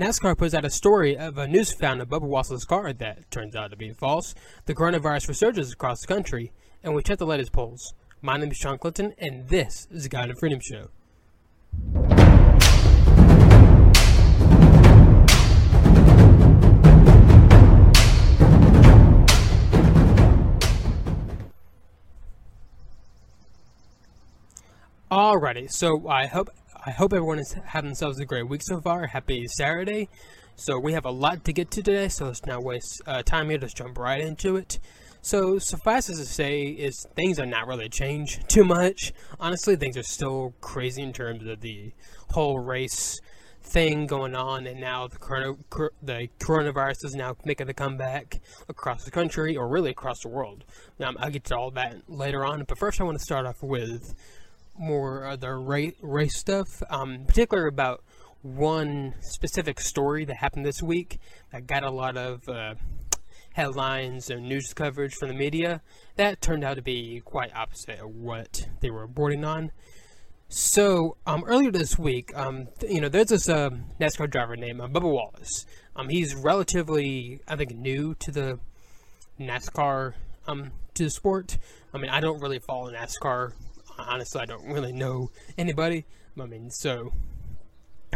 NASCAR puts out a story of a news found in Bubba Wallace's car that turns out to be false. The coronavirus resurges across the country, and we check the latest polls. My name is Shawn Clinton, and this is the Guide to Freedom Show. Alrighty, so I hope I hope everyone has had themselves a great week so far. Happy Saturday. So we have a lot to get to today, so let's not waste uh, time here. Let's jump right into it. So suffice it to say, is things are not really changed too much. Honestly, things are still crazy in terms of the whole race thing going on, and now the, corona, the coronavirus is now making a comeback across the country, or really across the world. Now, I'll get to all that later on, but first I want to start off with more of the race, stuff, um, particularly about one specific story that happened this week that got a lot of uh, headlines and news coverage from the media. That turned out to be quite opposite of what they were reporting on. So um, earlier this week, um, you know, there's this uh, NASCAR driver named uh, Bubba Wallace. Um, he's relatively, I think, new to the NASCAR um, to the sport. I mean, I don't really follow NASCAR honestly, I don't really know anybody. I mean, so,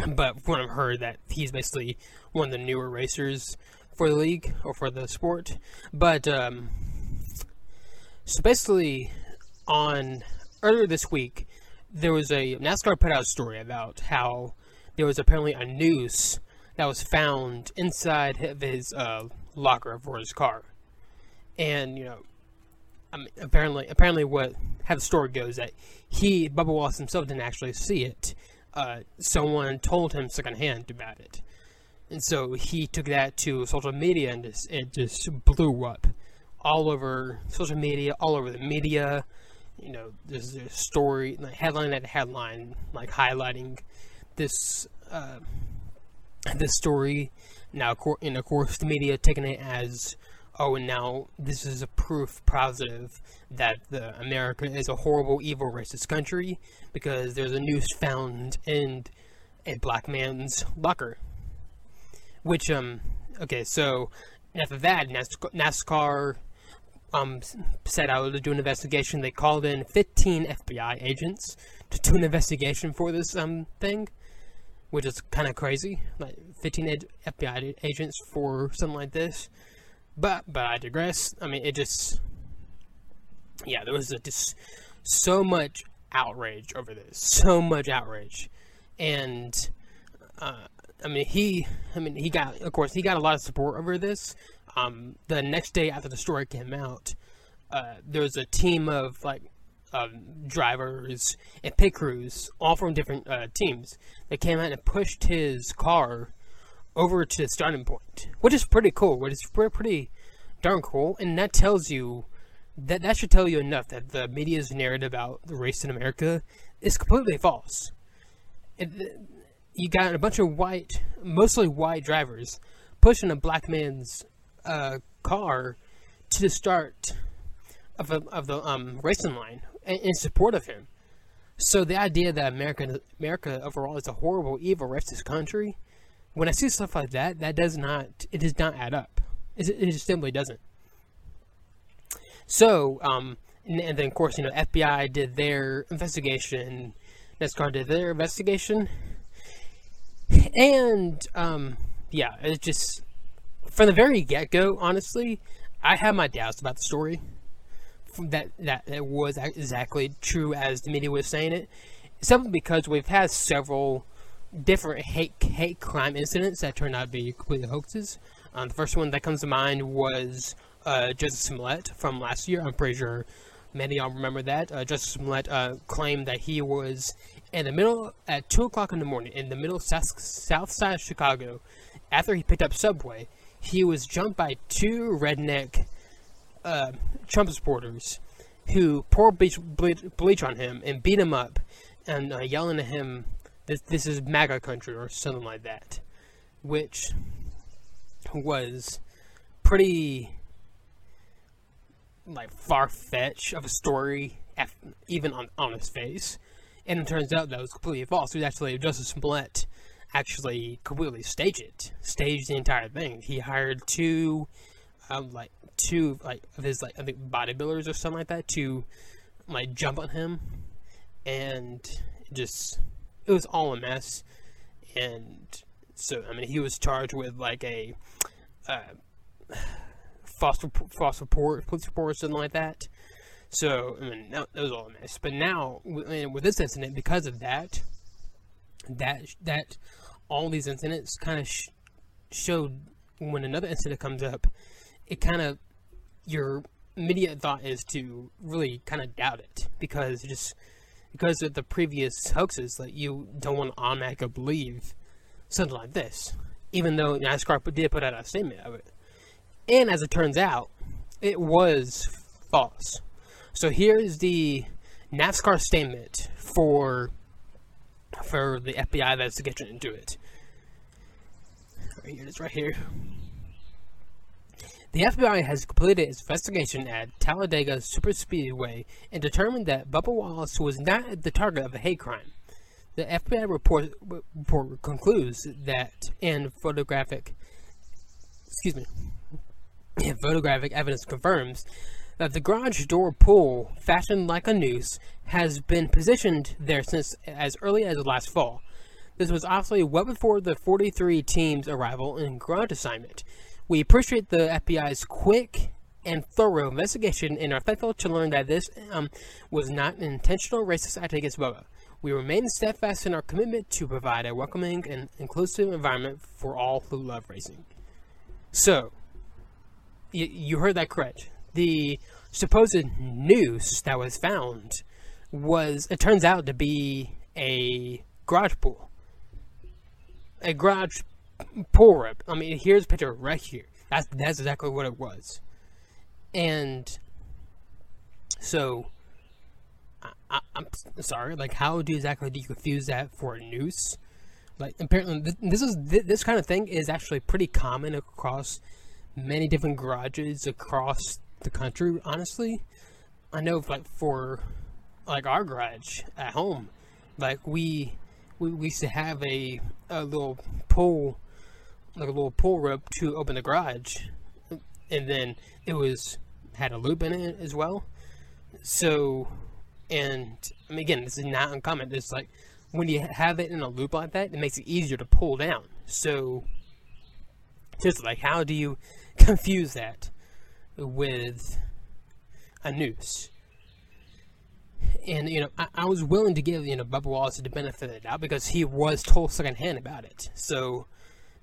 but from what I've heard, that he's basically one of the newer racers for the league or for the sport. But um, so basically, on earlier this week, there was a NASCAR put out a story about how there was apparently a noose that was found inside of his uh, locker for his car, and you know I mean, apparently, apparently, what how the story goes that he Bubba Wallace himself didn't actually see it. Uh, someone told him secondhand about it, and so he took that to social media, and just, it just blew up all over social media, all over the media. You know, there's a story, like headline at headline, like highlighting this uh, this story. Now, and of course, the media taking it as oh, and now this is a proof positive that the America is a horrible, evil, racist country because there's a noose found in a black man's locker. Which, um, okay, so after that, NASCAR um, set out to do an investigation. They called in 15 FBI agents to do an investigation for this um thing, which is kind of crazy. Like 15 FBI agents for something like this. But but I digress. I mean, it just yeah, there was a, just so much outrage over this, so much outrage, and uh, I mean he, I mean he got, of course, he got a lot of support over this. Um, the next day after the story came out, uh, there was a team of like um, drivers and pit crews, all from different uh, teams, that came out and pushed his car over to the starting point, which is pretty cool. Which is pretty darn cool, and that tells you that that should tell you enough that the media's narrative about the race in America is completely false. It, you got a bunch of white, mostly white drivers pushing a black man's uh, car to the start of, a, of the um, racing line in, in support of him. So the idea that America, America overall is a horrible, evil, racist country, when I see stuff like that, that does not, it does not add up. It, it just simply doesn't. So, um, and, and, then of course, you know, FBI did their investigation, NASCAR did their investigation, and um, yeah, it's just from the very get go. Honestly, I have my doubts about the story. That that it was exactly true as the media was saying it. Simply because we've had several different hate hate crime incidents that turned out to be completely hoaxes. Um, the first one that comes to mind was uh, Jussie Smollett from last year. I'm pretty sure many y'all remember that. Uh, Jussie Smollett uh, claimed that he was in the middle, at 2 o'clock in the morning, in the middle south, south side of Chicago, after he picked up Subway, he was jumped by two redneck uh, Trump supporters who poured bleach, bleach, on him and beat him up and uh, yelling at him, this, this is MAGA country or something like that. Which was pretty like far fetched of a story, even on on his face. And it turns out that was completely false. It was actually Jussie Smollett actually completely staged it, staged the entire thing. He hired two, um, like two like of his like I think bodybuilders or something like that to like jump on him, and just it was all a mess. And so I mean he was charged with like a uh, false false report, police report, or something like that. So I mean that, was all a mess. But now with this incident, because of that, that that all these incidents kind of sh- showed when another incident comes up, it kind of your immediate thought is to really kind of doubt it because just because of the previous hoaxes, like you don't want to automatically believe something like this, even though NASCAR did put out a statement of it. And as it turns out, it was false. So here's the NASCAR statement for for the FBI that's getting into it. Right here it is, right here. The FBI has completed its investigation at Talladega Superspeedway and determined that Bubba Wallace was not the target of a hate crime. The FBI report, report concludes that in photographic, excuse me, photographic evidence confirms that the garage door pull, fashioned like a noose, has been positioned there since as early as last fall. This was obviously well before the 43 team's arrival and garage assignment. We appreciate the FBI's quick and thorough investigation and are thankful to learn that this um, was not an intentional racist act against Bubba. We remain steadfast in our commitment to provide a welcoming and inclusive environment for all who love racing. So, you heard that correct the supposed noose that was found was, it turns out to be a garage pool. A garage pool rip. I mean, here's a picture right here. That's, that's exactly what it was. And so, I, am sorry, like, how do exactly do you confuse that for a noose? Like, apparently, this, this is this kind of thing is actually pretty common across many different garages across the country, honestly. I know, like, for, like, our garage at home, like, we, we, we used to have a, a little pull, like a little pull rope to open the garage, and then it was, had a loop in it as well. So, and, I mean, again, this is not uncommon, it's like, when you have it in a loop like that, it makes it easier to pull down. So, just like, how do you confuse that? with a noose. And, you know, I, I, was willing to give, you know, Bubba Wallace the benefit of the doubt because he was told secondhand about it. So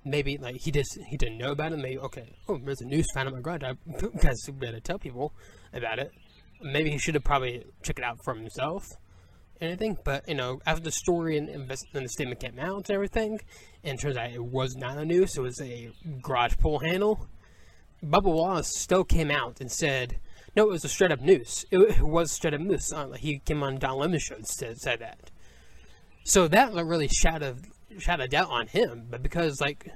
maybe, like, he just, he didn't know about it. Maybe, okay, oh, there's a noose found in my garage. I guess better tell people about it. Maybe he should have probably checked it out for himself anything. But, you know, after the story and, and the statement came out and everything, and turns out it was not a noose, it was a garage pull handle Bubba Wallace still came out and said, no, it was a straight up noose. It, it was straight up noose. Uh, he came on Don Lemon show and said, said that. So that really shot shot a doubt on him, but because like,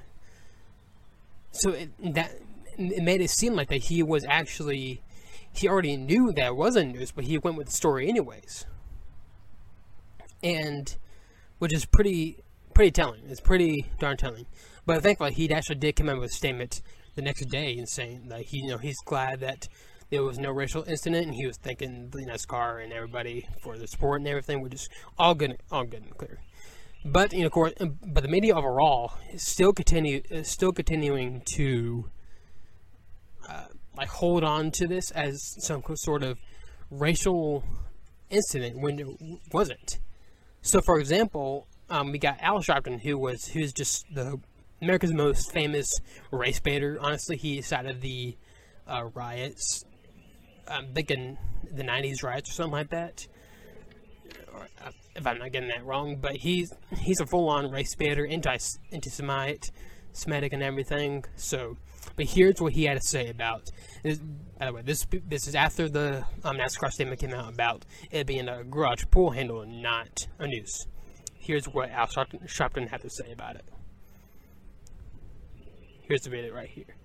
so it, that it made it seem like that he was actually he already knew that was a noose, but he went with the story anyways. And which is pretty pretty telling. It's pretty darn telling. But thankfully, he actually did come out with a statement the next day and saying that he, you know, he's glad that there was no racial incident, and he was thanking the NASCAR and everybody for the support and everything, which is all good, all good and clear. But you know, of course, but the media overall is still continue, is still continuing to uh, like hold on to this as some sort of racial incident when it wasn't. So, for example, um, we got Al Sharpton, who was who's just the America's most famous race baiter. Honestly, he started the uh, riots. I'm thinking the '90s riots or something like that. If I'm not getting that wrong, but he's he's a full-on race baiter, anti anti-Semite, Semitic, and everything. So, but here's what he had to say about. This, by the way, this this is after the um, NASCAR statement came out about it being a garage pool handle and not a noose. Here's what Al Sharpton had to say about it. Here's the video right here.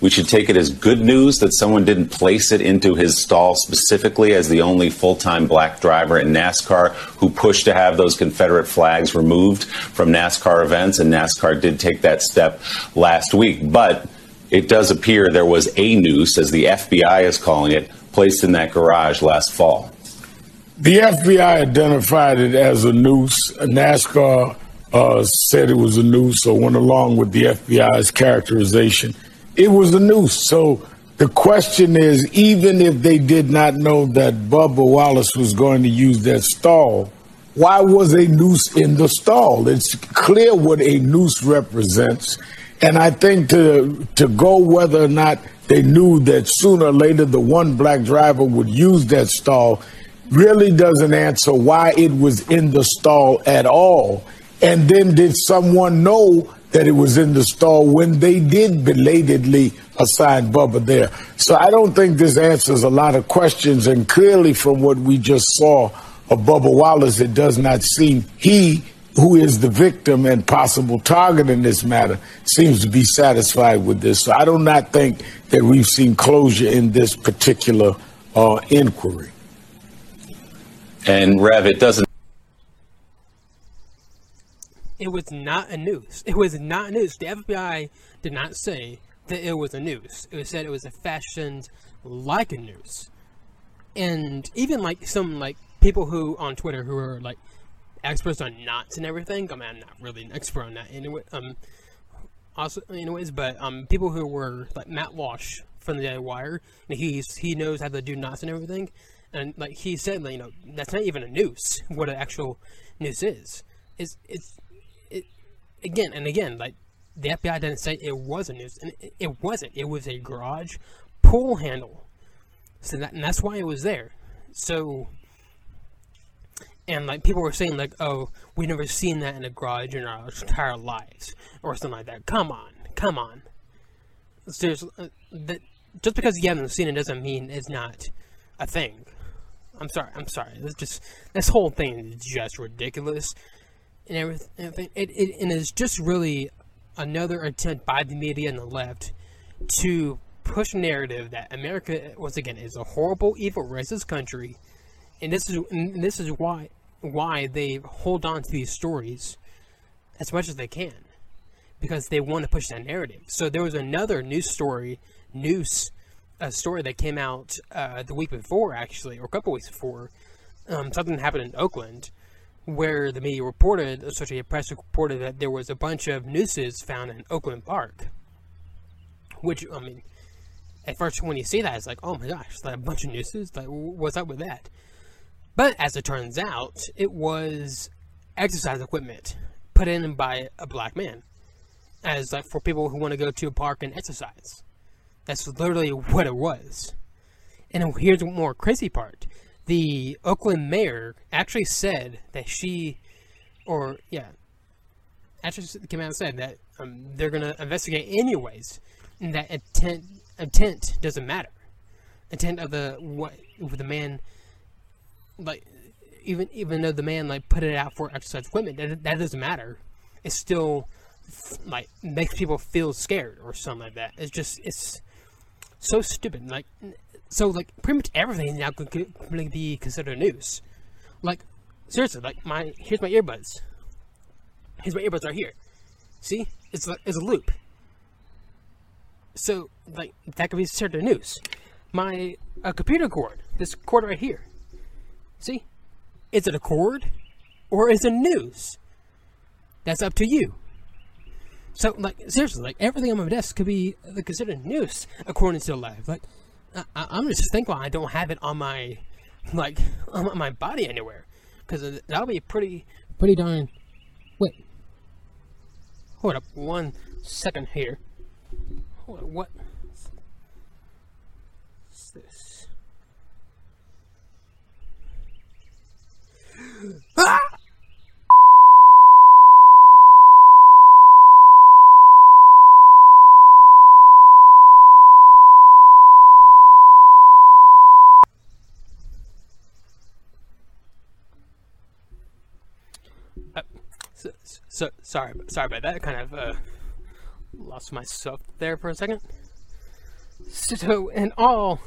We should take it as good news that someone didn't place it into his stall specifically as the only full time black driver in NASCAR who pushed to have those Confederate flags removed from NASCAR events. And NASCAR did take that step last week. But it does appear there was a noose, as the FBI is calling it, placed in that garage last fall. The FBI identified it as a noose. NASCAR uh, said it was a noose so went along with the FBI's characterization it was a noose. So the question is, even if they did not know that Bubba Wallace was going to use that stall, why was a noose in the stall? It's clear what a noose represents. And I think to to go whether or not they knew that sooner or later the one black driver would use that stall really doesn't answer why it was in the stall at all. And then did someone know that it was in the stall when they did belatedly assign Bubba there. So I don't think this answers a lot of questions. And clearly, from what we just saw of Bubba Wallace, it does not seem he, who is the victim and possible target in this matter, seems to be satisfied with this. So I do not think that we've seen closure in this particular uh, inquiry. And Rev, it doesn't it was not a noose. It was not a noose. The FBI did not say that it was a noose. It was said it was a fashioned like a noose. And even like some like people who on Twitter who are like experts on knots and everything. I mean, I'm not really an expert on that anyway. Um, also, anyways, but um, people who were like Matt Walsh from the Daily Wire, and he's he knows how to do knots and everything, and like he said, like, you know, that's not even a noose. What an actual noose is, is it's again and again, like the FBI didn't say it was a noose, and it, it wasn't. It was a garage pull handle. So that, and that's why it was there. So, and like people were saying, like, oh, we've never seen that in a garage in our entire lives, or something like that. Come on, come on. Seriously, uh, that just because you haven't seen it doesn't mean it's not a thing. I'm sorry. I'm sorry. This just this whole thing is just ridiculous and everything. It, it, and it's just really another attempt by the media and the left to push a narrative that America, once again, is a horrible, evil, racist country, and this is and this is why why they hold on to these stories as much as they can because they want to push that narrative. So there was another news story, news, a story that came out uh, the week before, actually, or a couple weeks before. Um, something happened in Oakland where the media reported, Associated Press reported that there was a bunch of nooses found in Oakland Park. Which, I mean, at first when you see that, it's like, oh my gosh, like a bunch of nooses? Like, what's up with that? But as it turns out, it was exercise equipment put in by a black man. As like for people who want to go to a park and exercise. That's literally what it was. And here's the more crazy part the Oakland mayor actually said that she, or yeah, actually came out and said that um, they're going to investigate anyways, and that intent intent doesn't matter. Intent of the what the man, like even even though the man like put it out for exercise equipment, that, that doesn't matter. It still like makes people feel scared or something like that. It's just it's so stupid. Like so like pretty much everything now could, could be considered news. Like seriously, like my here's my earbuds. Here's my earbuds right here. See, it's a, it's a loop. So like that could be considered news. My a computer cord, this cord right here. See, is it a cord or is it news? That's up to you. So like seriously, like everything on my desk could be considered news according to the lab. Like I, am just thankful I don't have it on my, like, on my body anywhere, because that'll be pretty, pretty darn. Wait. Hold up one second here. What? What's this? ah! So, so sorry, sorry about that. I kind of uh, lost myself there for a second. So, in all,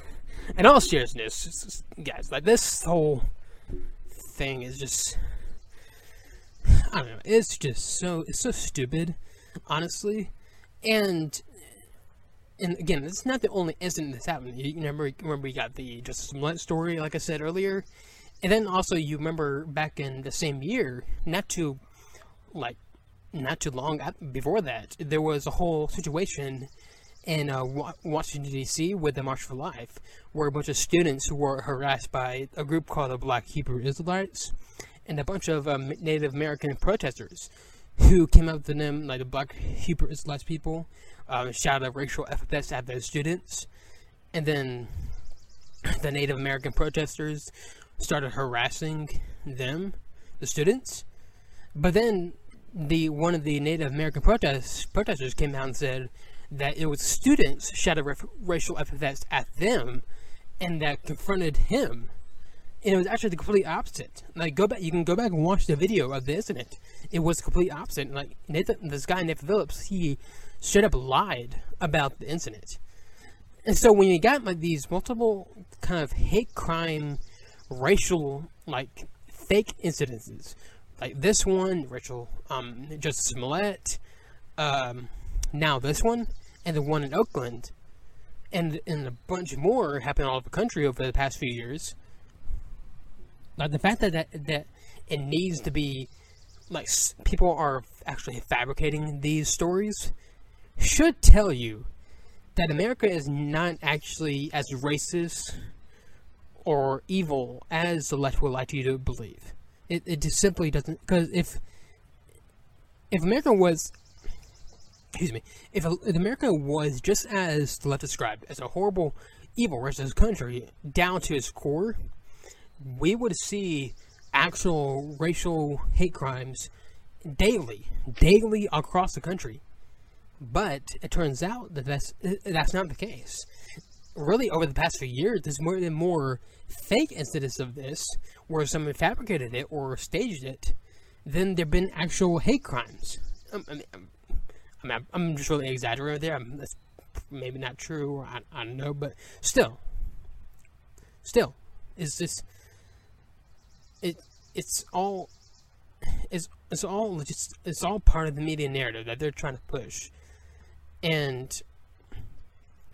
in all seriousness, guys, like this whole thing is just, I don't know, it's just so, it's so stupid, honestly, and, and again, it's not the only incident that's happened. You remember, remember we got the Jussie Smollett story, like I said earlier, and then also you remember back in the same year, not too, like, not too long before that, there was a whole situation in uh, Washington D.C. with the March for Life, where a bunch of students were harassed by a group called the Black Hebrew Israelites, and a bunch of um, Native American protesters who came up to them, like the Black Hebrew Israelites people, um, shouted racial epithets at their students, and then the Native American protesters started harassing them, the students. But then the one of the Native American protest, protesters came out and said that it was students shouted racial epithets at them, and that confronted him. And it was actually the complete opposite. Like go back, you can go back and watch the video of the incident. It was the complete opposite. Like Nathan, this guy Nathan Phillips, he straight up lied about the incident. And so when you got like these multiple kind of hate crime, racial like fake incidences, like this one, Rachel, um, Jussie Smollett, um, now this one, and the one in Oakland, and and a bunch more happened all over the country over the past few years. Like the fact that that, that it needs to be like people are actually fabricating these stories should tell you that America is not actually as racist or evil as the left would like you to believe. It, it just simply doesn't because if if America was excuse me, if, if America was just as the left described as a horrible, evil racist country down to its core, we would see actual racial hate crimes daily, daily across the country. But it turns out that that's that's not the case. Really, over the past few years, there's more and more fake incidents of this, where someone fabricated it or staged it, than there've been actual hate crimes. Um, I mean, I mean, I'm just really exaggerating there. I'm, that's maybe not true. I, I don't know, but still, still, it's just it. It's all. It's it's all just it's all part of the media narrative that they're trying to push, and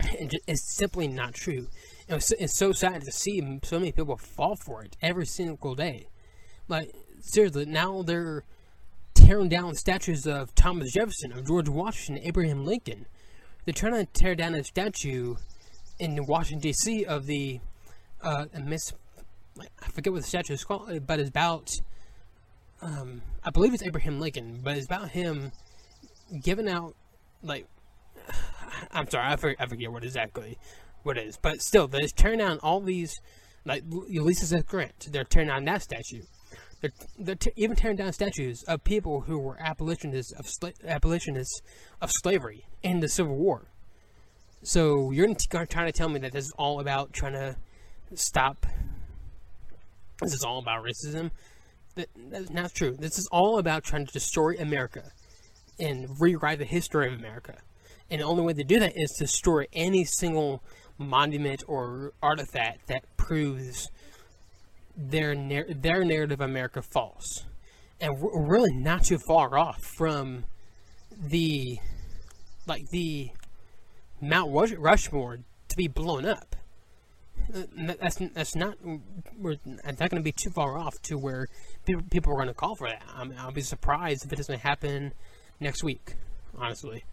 it's simply not true. It's, so sad to see so many people fall for it every single day. Like seriously, now they're tearing down statues of Thomas Jefferson, of George Washington, Abraham Lincoln. They're trying to tear down a statue in Washington D.C. of the uh, Miss. I forget what the statue is called, but it's about. Um, I believe it's Abraham Lincoln, but it's about him giving out like. I'm sorry, I forget, I forget what exactly what it is, but still, they're tearing down all these like Ulysses S. Grant. They're tearing down that statue. They're, they're even tearing down statues of people who were abolitionists of sla- abolitionists of slavery in the Civil War. So you're trying to tell me that this is all about trying to stop. This is all about racism. That, that's not true. This is all about trying to destroy America and rewrite the history of America. And the only way to do that is to destroy any single monument or artifact that proves their their narrative of America false, and we're really not too far off from the like the Mount Rushmore to be blown up. Uh, that's that's not we're not going to be too far off to where people, people are going to call for that. I mean, I'll be surprised if it doesn't happen next week, honestly.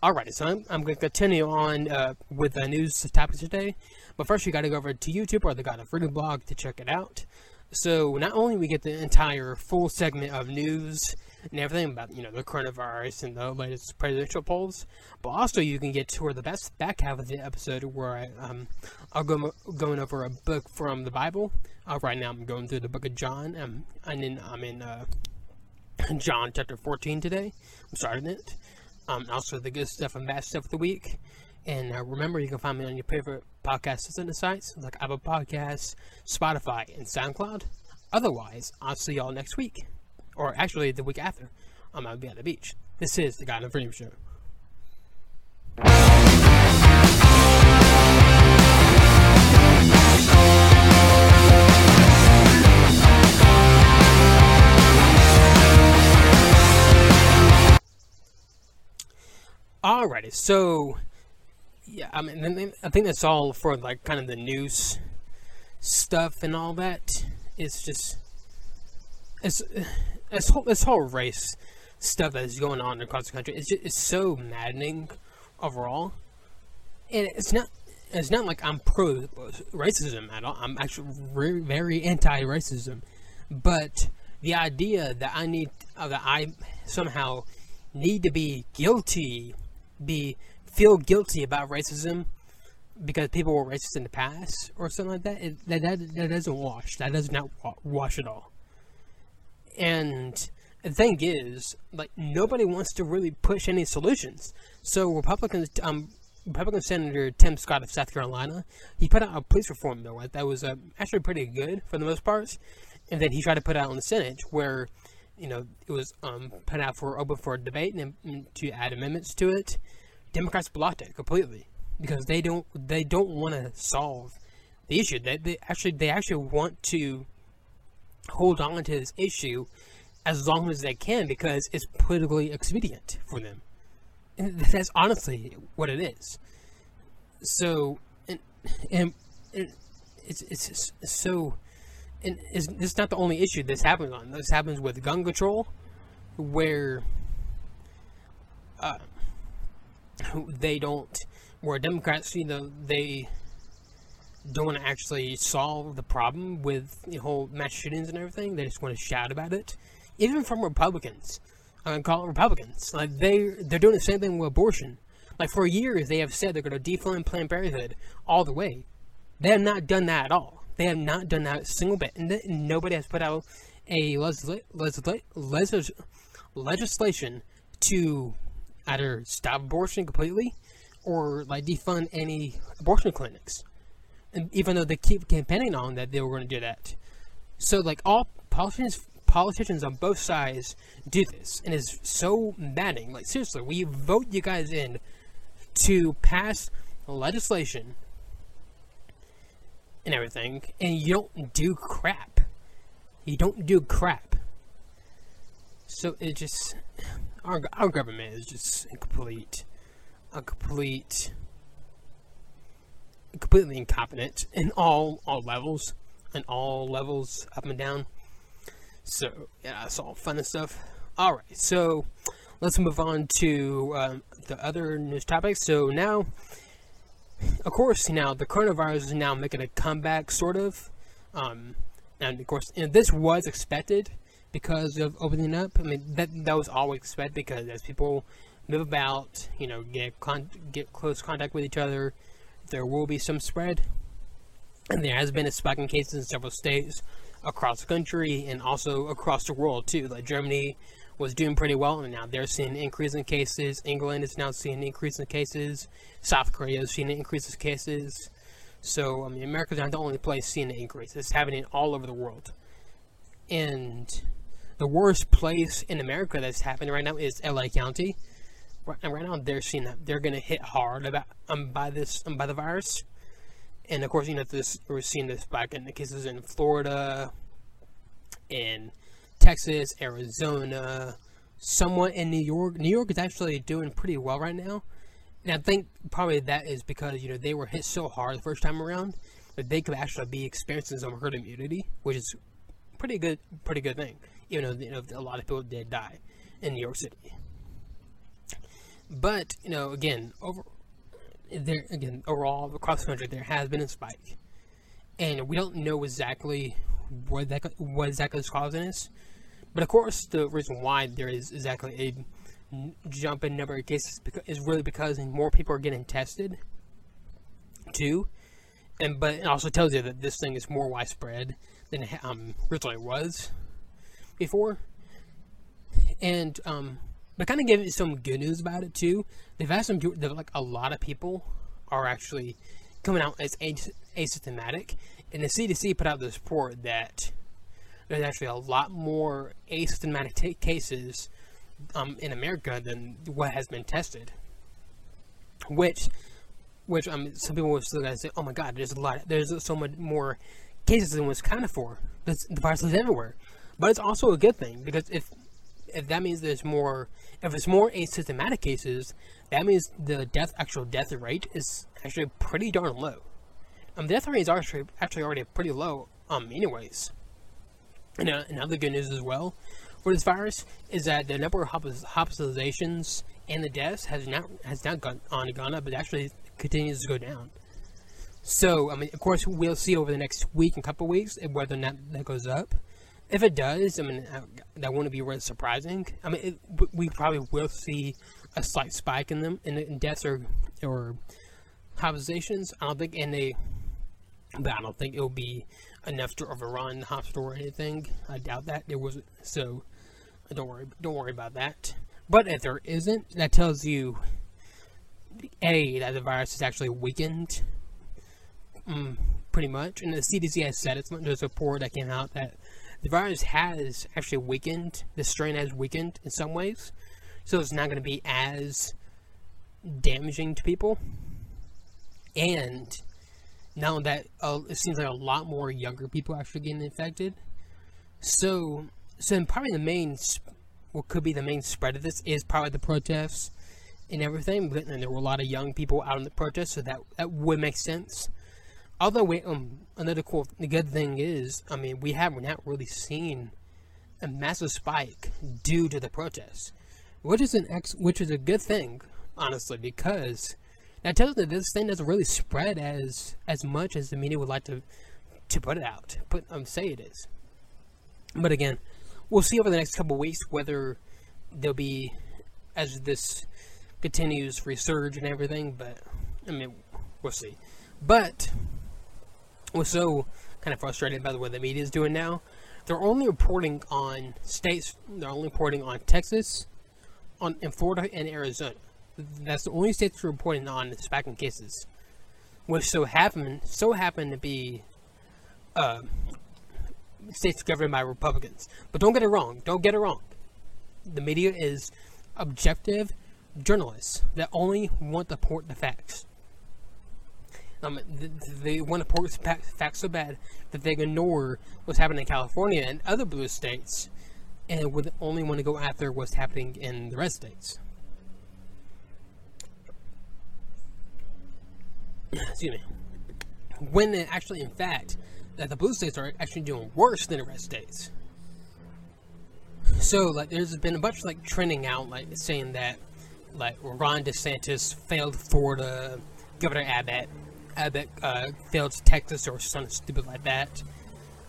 Alright, so I'm, I'm going to continue on uh, with the news topics today. But first, you got to go over to YouTube or the God of Freedom blog to check it out. So not only we get the entire full segment of news and everything about you know the coronavirus and the latest presidential polls, but also you can get toward the best back half of the episode where I um I'll go going over a book from the Bible. Uh, right now I'm going through the book of John. And then I'm in uh, John chapter 14 today. I'm starting it um, also the good stuff and bad stuff of the week. And uh, remember, you can find me on your favorite podcast listening sites like Apple Podcasts, Spotify, and SoundCloud. Otherwise, I'll see y'all next week, or actually the week after. I'm gonna be at the beach. This is the God of Freedom Show. Alrighty, so yeah, I mean, I think that's all for like kind of the news stuff and all that. It's just it's this whole this whole race stuff that's going on across the country. It's just it's so maddening overall, and it's not it's not like I'm pro racism at all. I'm actually very, very anti racism, but the idea that I need uh, that I somehow need to be guilty, be feel guilty about racism because people were racist in the past or something like that, it, that, that, that doesn't wash. That does not wash at all. And the thing is, like, nobody wants to really push any solutions. So Republicans, um, Republican Senator Tim Scott of South Carolina, he put out a police reform bill that was uh, actually pretty good for the most part, and then he tried to put out in the Senate where, you know, it was um, put out for open for debate and, and to add amendments to it. Democrats blocked it completely because they don't they don't want to solve the issue. They, they actually they actually want to hold on to this issue as long as they can because it's politically expedient for them. And that's honestly what it is. So, and, and, and it's, it's, it's so, and it's, it's not the only issue this happens on. This happens with gun control, where uh, they don't where Democrats, you know, they don't want to actually solve the problem with the whole mass shootings and everything. They just want to shout about it. Even from Republicans, I mean, call it Republicans. Like they they're doing the same thing with abortion. Like for years, they have said they're going to defund Planned Parenthood all the way. They have not done that at all. They have not done that a single bit, and nobody has put out a legisla- legislation to either stop abortion completely or like defund any abortion clinics. And even though they keep campaigning on that they were going to do that. So like all politicians politicians on both sides do this and it's so maddening. Like seriously, we vote you guys in to pass legislation and everything and you don't do crap. You don't do crap. So it just our, our government is just incomplete. A complete completely incompetent in all all levels in all levels up and down. So yeah that's all fun and stuff. All right so let's move on to um, the other news topics so now of course now the coronavirus is now making a comeback sort of um, and of course and this was expected because of opening up i mean that that was always expected because as people move about, you know, get con- get close contact with each other, there will be some spread. And there has been a spike in cases in several states across the country and also across the world too. Like Germany was doing pretty well, and now they're seeing an increase in cases. England is now seeing an increase in cases. South Korea is seeing an increase in cases. So, I mean, America's not the only place seeing an increase. It's happening all over the world. And the worst place in America that's happening right now is LA County right, right now they're seeing that they're going to hit hard about um, by this um, by the virus, and of course you know this we're seeing this back in the cases in Florida, in Texas, Arizona, somewhat in New York. New York is actually doing pretty well right now, and I think probably that is because you know they were hit so hard the first time around that they could actually be experiencing some herd immunity, which is pretty good, pretty good thing. Even though you know a lot of people did die in New York City. But you know, again, over there again overall across the country, there has been a spike, and we don't know exactly what that what exactly is causing this. But of course, the reason why there is exactly a jump in number of cases is really because more people are getting tested, too. And but it also tells you that this thing is more widespread than it um, originally was before. And um, but kind of give you some good news about it too. They've had some like a lot of people are actually coming out as asymptomatic, and the CDC put out this report that there's actually a lot more asymptomatic t- cases um, in America than what has been tested. Which, which um, some people will still say, "Oh my God, there's a lot. There's so much more cases than was counted for. the virus is everywhere." But it's also a good thing because if if that means there's more, if it's more asymptomatic cases, that means the death actual death rate is actually pretty darn low. Um, the death rate is actually actually already pretty low. Um, anyways. And uh, another good news as well for this virus is that the number of hospitalizations and the deaths has not has not gone on gone up, but actually continues to go down. So, I mean, of course, we'll see over the next week and couple weeks whether or not that goes up. If it does, I mean, uh, that wouldn't be really surprising. I mean, it, we probably will see a slight spike in them in, in deaths or or hospitalizations. I don't think, and they, but I don't think it'll be enough to overrun the hospital or anything. I doubt that there was so. Don't worry, don't worry about that. But if there isn't, that tells you a that the virus is actually weakened, mm, pretty much. And the CDC has said it's not just a report that came out that the virus has actually weakened. The strain has weakened in some ways, so it's not going to be as damaging to people. And now that uh, it seems like a lot more younger people are actually getting infected, so so probably the main what could be the main spread of this is probably the protests and everything. But, and there were a lot of young people out in the protests, so that that would make sense. Although, we, um, another cool, the good thing is, I mean, we have not really seen a massive spike due to the protests, which is an ex, which is a good thing, honestly, because that tells that this thing doesn't really spread as as much as the media would like to to put it out, put um, say it is. But again, we'll see over the next couple weeks whether there'll be as this continues resurge and everything. But I mean, we'll see. But we're so kind of frustrated by the way the media is doing now. They're only reporting on states. They're only reporting on Texas, on in Florida and Arizona. That's the only states reporting on spike in cases, which so happen so happen to be uh, states governed by Republicans. But don't get it wrong. Don't get it wrong. The media is objective journalists that only want to report the facts. Um, they want to report facts so bad that they ignore what's happening in California and other blue states, and would only want to go after what's happening in the red states. Excuse me. When actually, in fact, that the blue states are actually doing worse than the red states. So, like, there's been a bunch of like trending out, like saying that like Ron DeSantis failed Florida, Governor Abbott, Abbott uh, failed Texas or something stupid like that.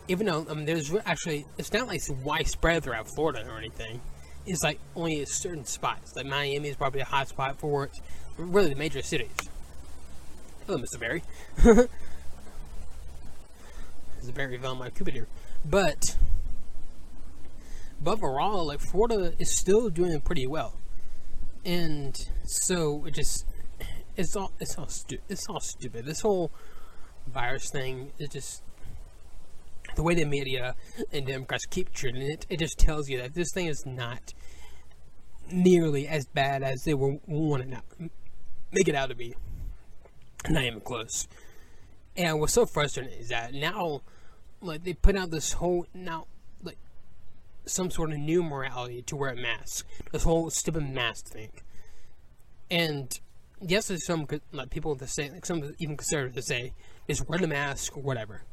Even though I mean, there's actually it's not like it's widespread throughout Florida or anything. It's like only certain spots. Like Miami is probably a hot spot for it. Really, the major cities. Oh, Hello, Mr. Barry. Mr. Barry found my Cupid but. But overall, like Florida is still doing pretty well and so it just it's all it's all stu- it's all stupid. This whole virus thing is just the way the media and Democrats keep treating it. It just tells you that this thing is not nearly as bad as they were wanting to make it out to be. Not even close. And what's so frustrating is that now, like they put out this whole now like, some sort of new morality to wear a mask. This whole stupid mask thing. And yes, there's some like people that say, like some even conservatives that say, just wear the mask or whatever.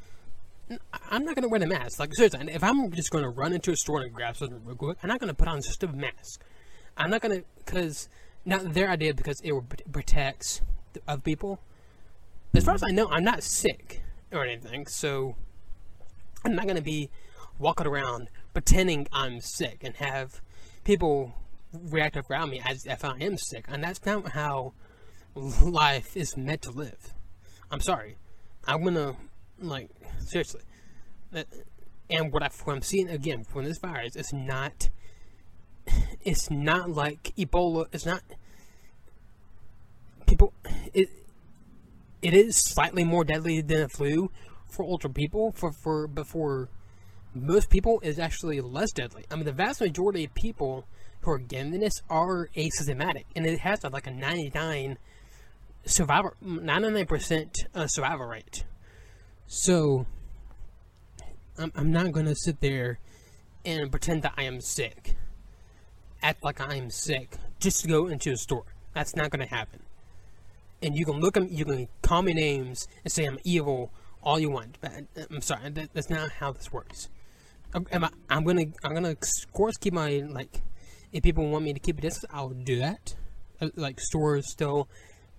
I'm not gonna wear the mask. Like seriously, if I'm just gonna run into a store and grab something real quick, I'm not gonna put on a stupid mask. I'm not gonna because now their idea because it protects other people. As far as I know, I'm not sick or anything, so I'm not gonna be walking around pretending I'm sick and have people react around me as if I am sick. And that's not how life is meant to live. I'm sorry. I'm gonna, like, seriously. And what I'm seeing again from this virus is not, it's not like Ebola, it's not, people, it, is slightly more deadly than a flu for older people, for, for, before most people is actually less deadly. I mean, the vast majority of people who are getting this are asymptomatic, and it has like a 99 survival, 99% uh, survival rate. So, I'm, I'm not gonna sit there and pretend that I am sick. act like I'm sick just to go into a store. That's not going to happen. And you can look at you can call me names and say I'm evil all you want. But uh, I'm sorry, that, that's not how this works. Am I, I'm gonna I'm gonna of course keep my like if people want me to keep a distance, I'll do that. Uh, like stores still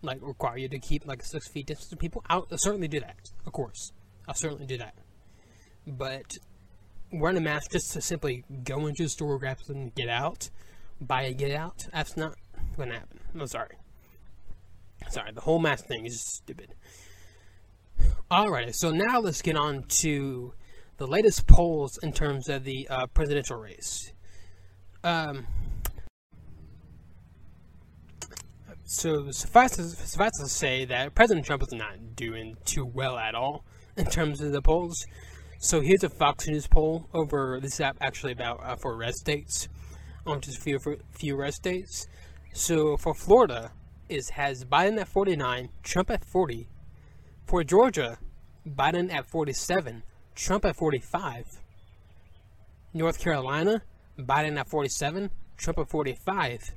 like require you to keep like six feet distance to people. I'll certainly do that. Of course, I'll certainly do that. But wearing a mask just to simply go into a store, grab something, get out, buy a get out, that's not gonna happen. I'm sorry. Sorry, the whole mask thing is stupid. Alright, so now let's get on to the latest polls in terms of the uh, presidential race. Um, so suffice to, suffice to say that President Trump is not doing too well at all in terms of the polls. So here's a Fox News poll over this app actually about uh, for red states, um, just a few few red states. So for Florida, is has Biden at 49, Trump at 40. For Georgia, Biden at 47, Trump at 45. North Carolina, Biden at 47, Trump at 45.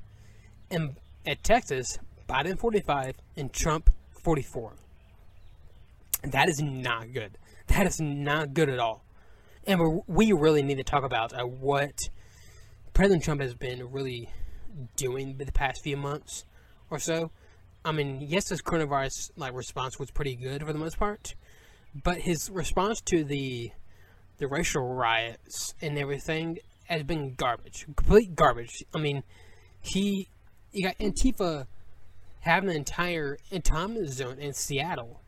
And at Texas, Biden 45 and Trump 44. That is not good. That is not good at all. And we really need to talk about uh, what President Trump has been really doing the past few months or so. I mean, yes, his coronavirus like response was pretty good for the most part, but his response to the the racial riots and everything has been garbage, complete garbage. I mean, he you got Antifa having an entire autonomous zone in Seattle,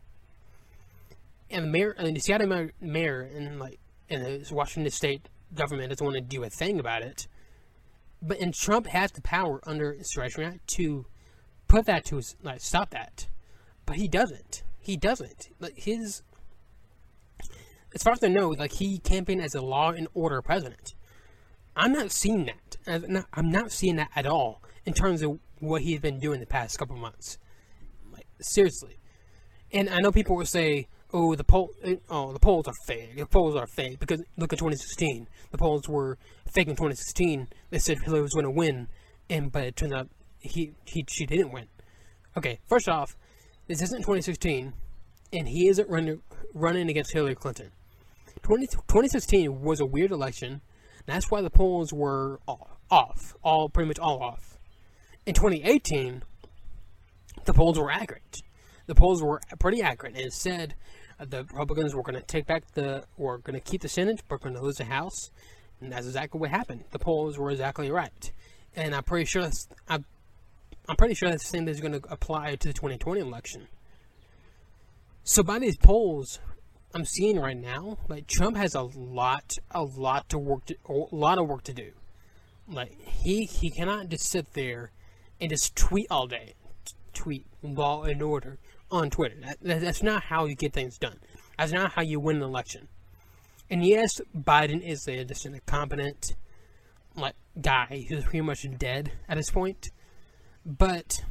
and the mayor, and the Seattle mayor, mayor and like and the Washington State government doesn't want to do a thing about it. But and Trump has the power under Insurrection Act to put that to his like stop that, but he doesn't. He doesn't. Like his as far as I know, like he campaigned as a law and order president. I'm not seeing that. I'm not seeing that at all in terms of what he's been doing the past couple months. Like seriously, and I know people will say, "Oh, the poll, uh, oh, the polls are fake. The polls are fake." Because look at 2016. The polls were fake in 2016. They said Hillary was going to win, and but it turns out he he she didn't win. Okay, first off, this isn't 2016, and he isn't running running against Hillary Clinton. 20, 2016 was a weird election. That's why the polls were off, all pretty much all off. In 2018, the polls were accurate. The polls were pretty accurate. It said the Republicans were going to take back the, were going to keep the Senate, but going to lose the House, and that's exactly what happened. The polls were exactly right, and I'm pretty sure I'm, I'm pretty sure that's the same that's going to apply to the 2020 election. So by these polls, I'm seeing right now, like Trump has a lot, a lot to work, to, a lot of work to do. Like he he cannot just sit there and just tweet all day, tweet law and order on Twitter. That, that's not how you get things done. That's not how you win an election. And yes, Biden is a, just an incompetent like guy who's pretty much dead at this point, but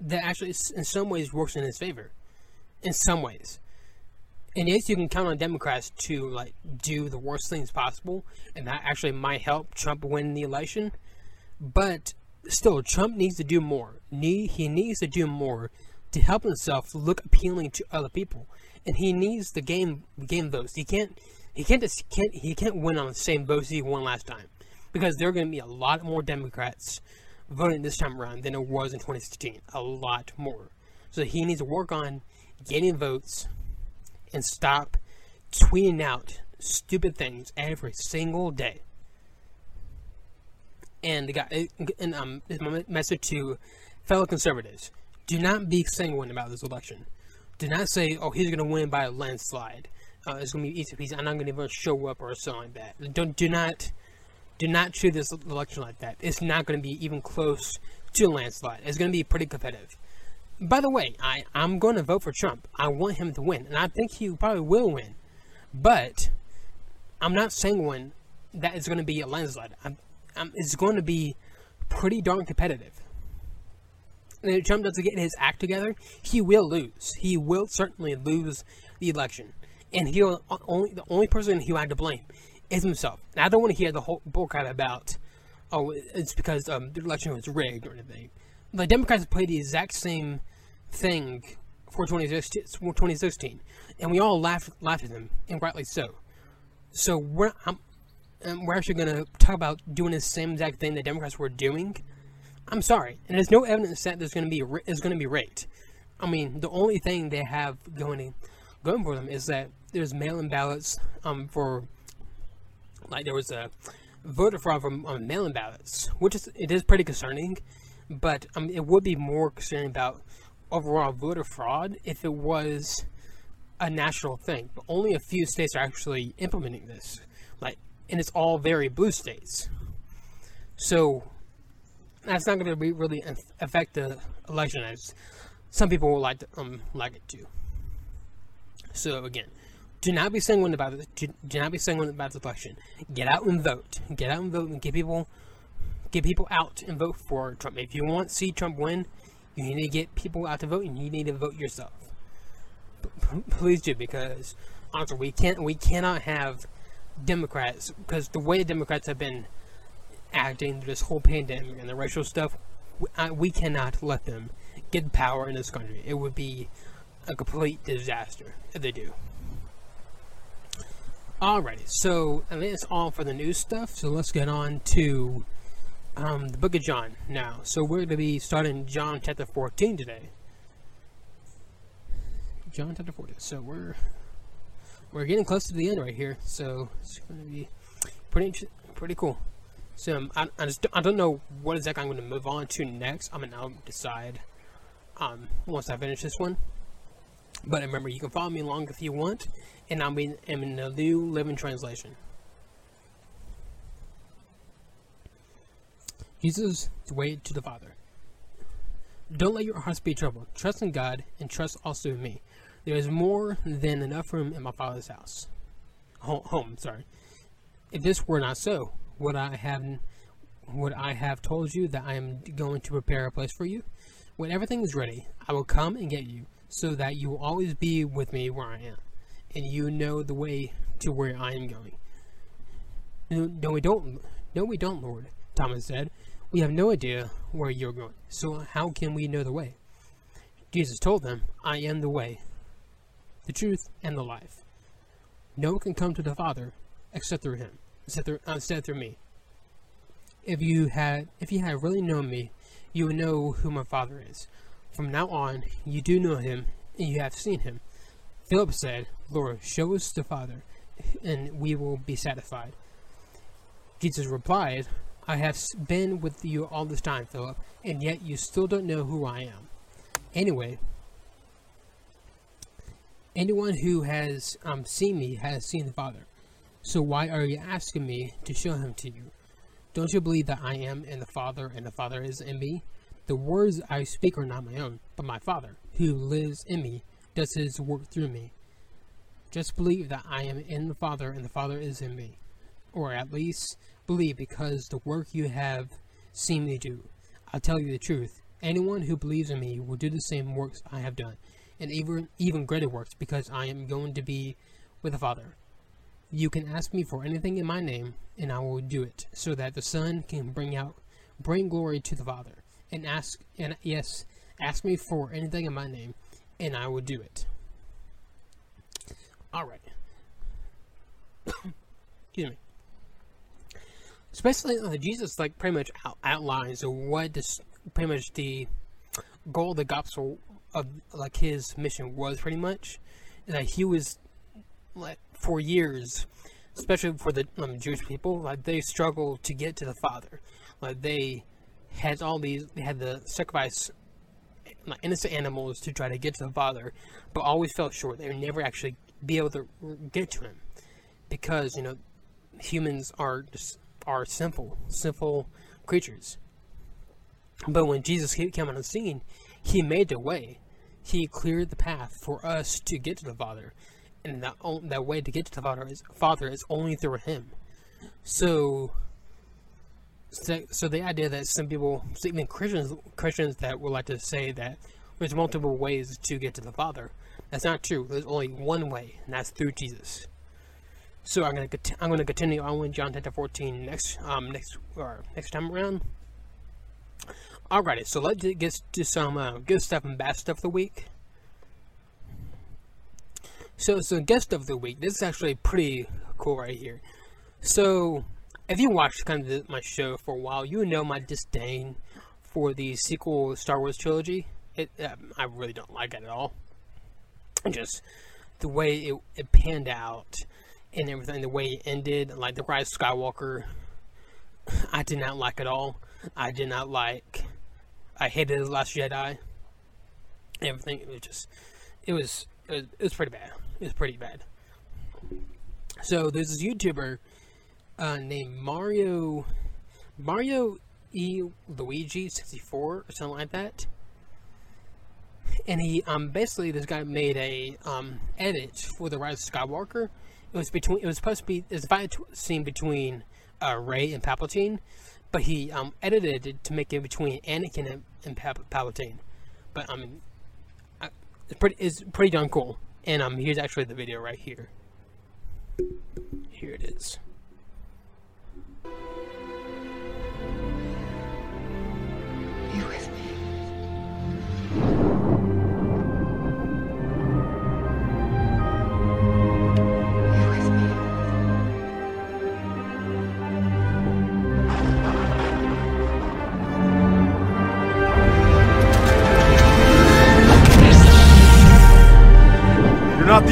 that actually in some ways works in his favor. In some ways and yes, you can count on Democrats to like do the worst things possible, and that actually might help Trump win the election. But still, Trump needs to do more. he needs to do more to help himself look appealing to other people, and he needs the game gain votes. He can't he can't just can't he can't win on the same votes he won last time, because there are going to be a lot more Democrats voting this time around than it was in 2016. A lot more. So he needs to work on getting votes and stop tweeting out stupid things every single day. And the guy, and um, my message to fellow conservatives: Do not be sanguine about this election. Do not say, "Oh, he's going to win by a landslide." Uh, it's going to be easy peasy. I'm not going to even show up or something like that. Don't do not do not treat this election like that. It's not going to be even close to a landslide. It's going to be pretty competitive. By the way, I, I'm going to vote for Trump. I want him to win, and I think he probably will win. But I'm not saying when that is going to be a landslide. I'm, I'm, it's going to be pretty darn competitive. And if Trump doesn't get his act together, he will lose. He will certainly lose the election, and he'll only the only person he'll have to blame is himself. Now, I don't want to hear the whole bullcrap about oh, it's because um, the election was rigged or anything. The Democrats played the exact same thing for 2016, and we all laughed laughed at them, and rightly so. So we're um, we're actually going to talk about doing the same exact thing the Democrats were doing. I'm sorry, and there's no evidence that there's going to be is going to be rigged. I mean, the only thing they have going going for them is that there's mail-in ballots um, for like there was a voter fraud from um, mail-in ballots, which is it is pretty concerning. But um, it would be more concerning about overall voter fraud if it was a national thing. But only a few states are actually implementing this, like, and it's all very blue states. So that's not going to really affect the election as some people would like to, um like it to. So again, do not be sanguine about it. Do, do not be sanguine about the election. Get out and vote. Get out and vote and get people get people out and vote for Trump. If you want to see Trump win, you need to get people out to vote, and you need to vote yourself. Please do, because honestly, we can't we cannot have Democrats because the way the Democrats have been acting through this whole pandemic and the racial stuff, we cannot let them get power in this country. It would be a complete disaster if they do. Alrighty, so and that's all for the news stuff. So let's get on to um, the book of John now. So we're going to be starting John chapter 14 today. John chapter 14. So we're we're getting close to the end right here. So it's going to be pretty pretty cool. So um, I, I just I don't know what exactly I'm going to move on to next. I'm going to now decide um, once I finish this one. But remember, you can follow me along if you want, and I'll be in the New Living Translation. Jesus, way to the Father. Don't let your hearts be troubled. Trust in God, and trust also in me. There is more than enough room in my Father's house. Home, home sorry. If this were not so, would I have would I have told you that I am going to prepare a place for you? When everything is ready, I will come and get you, so that you will always be with me where I am, and you know the way to where I am going. No, we don't. No, we don't, Lord. Thomas said. We have no idea where you're going, so how can we know the way? Jesus told them, I am the way, the truth, and the life. No one can come to the Father except through him, except through, uh, except through me. If you had, if you had really known me, you would know who my Father is. From now on, you do know him, and you have seen him. Philip said, Lord, show us the Father, and we will be satisfied. Jesus replied, I have been with you all this time, Philip, and yet you still don't know who I am. Anyway, anyone who has um, seen me has seen the Father. So why are you asking me to show him to you? Don't you believe that I am in the Father and the Father is in me? The words I speak are not my own, but my Father, who lives in me, does his work through me. Just believe that I am in the Father and the Father is in me. Or at least believe because the work you have seen me do. I'll tell you the truth. Anyone who believes in me will do the same works I have done, and even even greater works, because I am going to be with the Father. You can ask me for anything in my name, and I will do it, so that the Son can bring out bring glory to the Father. And ask and yes, ask me for anything in my name, and I will do it. All right. Excuse me especially uh, Jesus like pretty much out- outlines what this pretty much the goal, of the gospel of like his mission was pretty much that he was like for years, especially for the um, Jewish people, like they struggled to get to the Father, like they had all these, they had to sacrifice innocent animals to try to get to the Father, but always fell short. They would never actually be able to get to Him because you know humans are just are simple, simple creatures. But when Jesus came on the scene, he made the way. He cleared the path for us to get to the Father. And that, that way to get to the Father is, Father is only through him. So, so, the idea that some people, even Christians, Christians that would like to say that there's multiple ways to get to the Father, that's not true. There's only one way, and that's through Jesus. So I'm gonna I'm gonna continue on with John 10 to 14 next um next or next time around. Alrighty, so let's get to some uh, good stuff and bad stuff of the week. So, so guest of the week. This is actually pretty cool right here. So, if you watched kind of my show for a while, you know my disdain for the sequel Star Wars trilogy. It, um, I really don't like it at all. Just the way it, it panned out and everything, the way it ended, like the Rise of Skywalker, I did not like it at all. I did not like. I hated the Last Jedi. Everything it was just, it was, it was, it was pretty bad. It was pretty bad. So there's this YouTuber uh, named Mario, Mario E Luigi 64 or something like that. And he um basically this guy made a um edit for the Rise of Skywalker. It was between it was supposed to be it was a fight scene between uh, Rey and Palpatine, but he um edited it to make it between Anakin and, and Pal- Palpatine. But I mean, I, it's pretty it's pretty darn cool. And um here's actually the video right here. Here it is.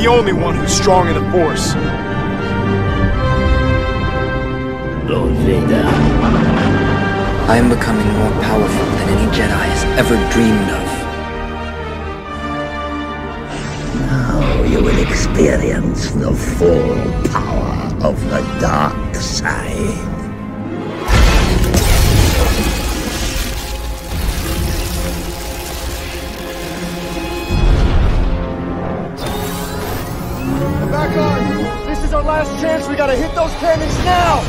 The only one who's strong in the Force. Lord Vader. I am becoming more powerful than any Jedi has ever dreamed of. Now you will experience the full power of the dark side. Our last chance. We gotta hit those cannons now!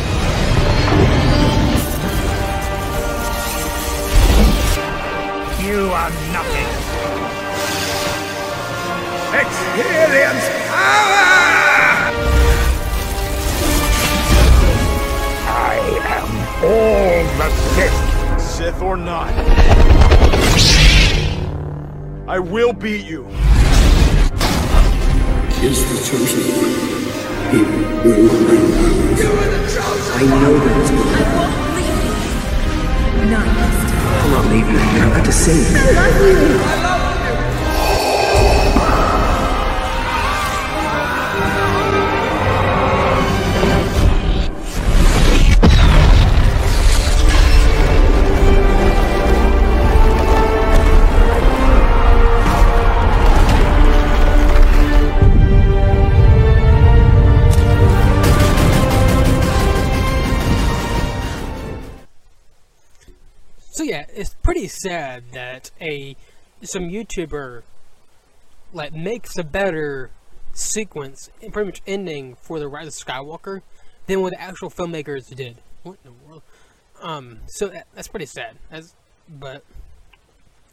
You are nothing. Experience power! I am all the Sith. Sith or not. I will beat you. Is the chosen one. He will bring I know that it's good. I will not leave you here. I'm about to save you. So that a some YouTuber like makes a better sequence and pretty much ending for the Rise of Skywalker than what the actual filmmakers did. What in the world? Um, so that, that's pretty sad. That's but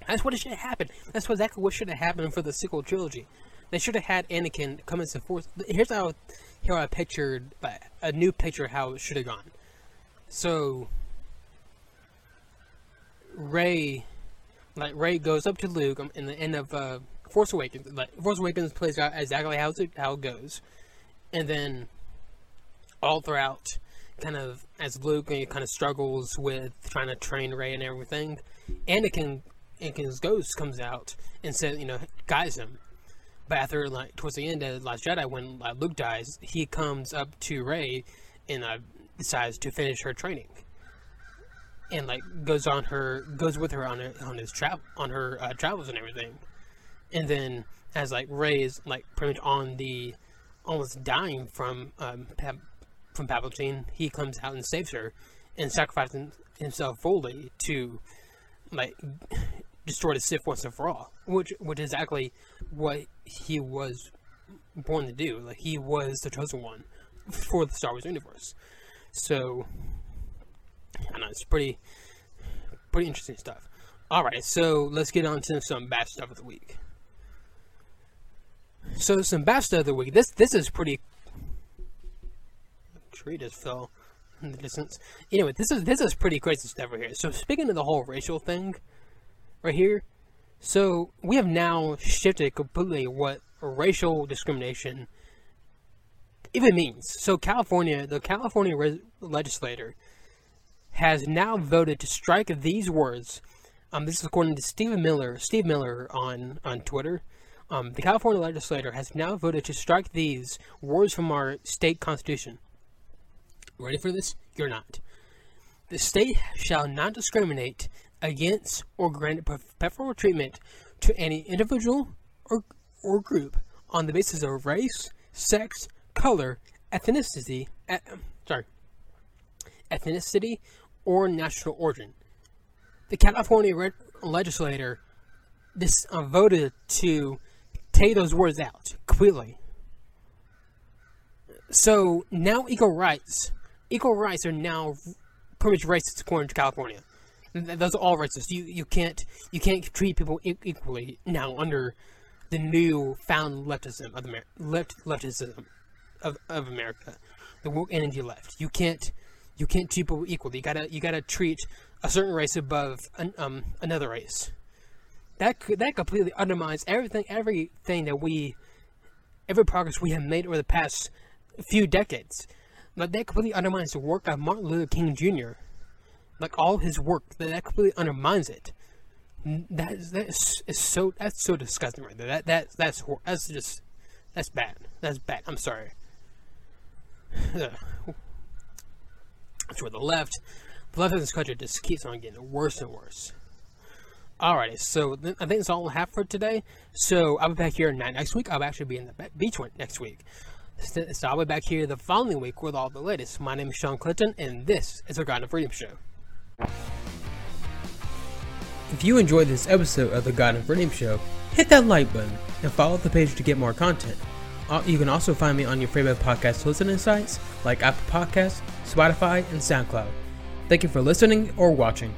that's what should have happened. That's exactly what should have happened for the sequel trilogy. They should have had Anakin come as the Force. Here's how here I pictured a new picture how it should have gone. So Rey, like Rey goes up to Luke um, in the end of uh, Force Awakens. Like Force Awakens plays out exactly how it, how it goes, and then all throughout, kind of as Luke kind of struggles with trying to train Rey and everything, Anakin Anakin's ghost comes out and says, you know, guides him. But after like towards the end of Last Jedi, when uh, Luke dies, he comes up to Rey and uh, decides to finish her training and like goes on her goes with her on her, on his travel on her uh, travels and everything. And then as like Rey is like pretty much on the almost dying from um, Pap- from Palpatine he comes out and saves her and sacrifices himself fully to like destroy the Sith once and for all which which is exactly what he was born to do. Like he was the chosen one for the Star Wars universe. So I know it's pretty, pretty interesting stuff. All right, so let's get on to some bad stuff of the week. So some bad stuff of the week. This this is pretty. tree just fell in the distance. Anyway, this is this is pretty crazy stuff right here. So speaking of the whole racial thing, right here, so we have now shifted completely what racial discrimination even means. So California, the California legislator has now voted to strike these words. Um, this is according to Stephen Miller, Steve Miller on on Twitter. Um, the California legislature has now voted to strike these words from our state constitution. Ready for this? You're not. The state shall not discriminate against or grant preferential treatment to any individual or, or group on the basis of race, sex, color, ethnicity, e- sorry, ethnicity, or national origin. The California re- legislator this uh, voted to take those words out completely. So now equal rights, equal rights are now pretty much racist according to California. Those are all racist. You you can't you can't treat people equally now under the new found leftism of Amer- left leftism of, of America, the woke energy left. You can't you can't treat people equally. You gotta you gotta treat a certain race above an, um another race. That that completely undermines everything everything that we every progress we have made over the past few decades. Like that completely undermines the work of Martin Luther King Jr. Like all his work, that, that completely undermines it. That is that is, is so that's so disgusting right there. That that that's that's just that's bad. That's bad. I'm sorry. Where the left, the left of this country just keeps on getting worse and worse. Alrighty, so th- I think that's all I have for today. So I'll be back here next week. I'll actually be in the be- beach one next week. So I'll be back here the following week with all the latest. My name is Shawn Clinton, and this is the Garden of Freedom Show. If you enjoyed this episode of the Garden of Freedom Show, hit that like button and follow the page to get more content. Uh, You can also find me on your favorite podcast listening sites like Apple Podcasts, Spotify, and SoundCloud. Thank you for listening or watching.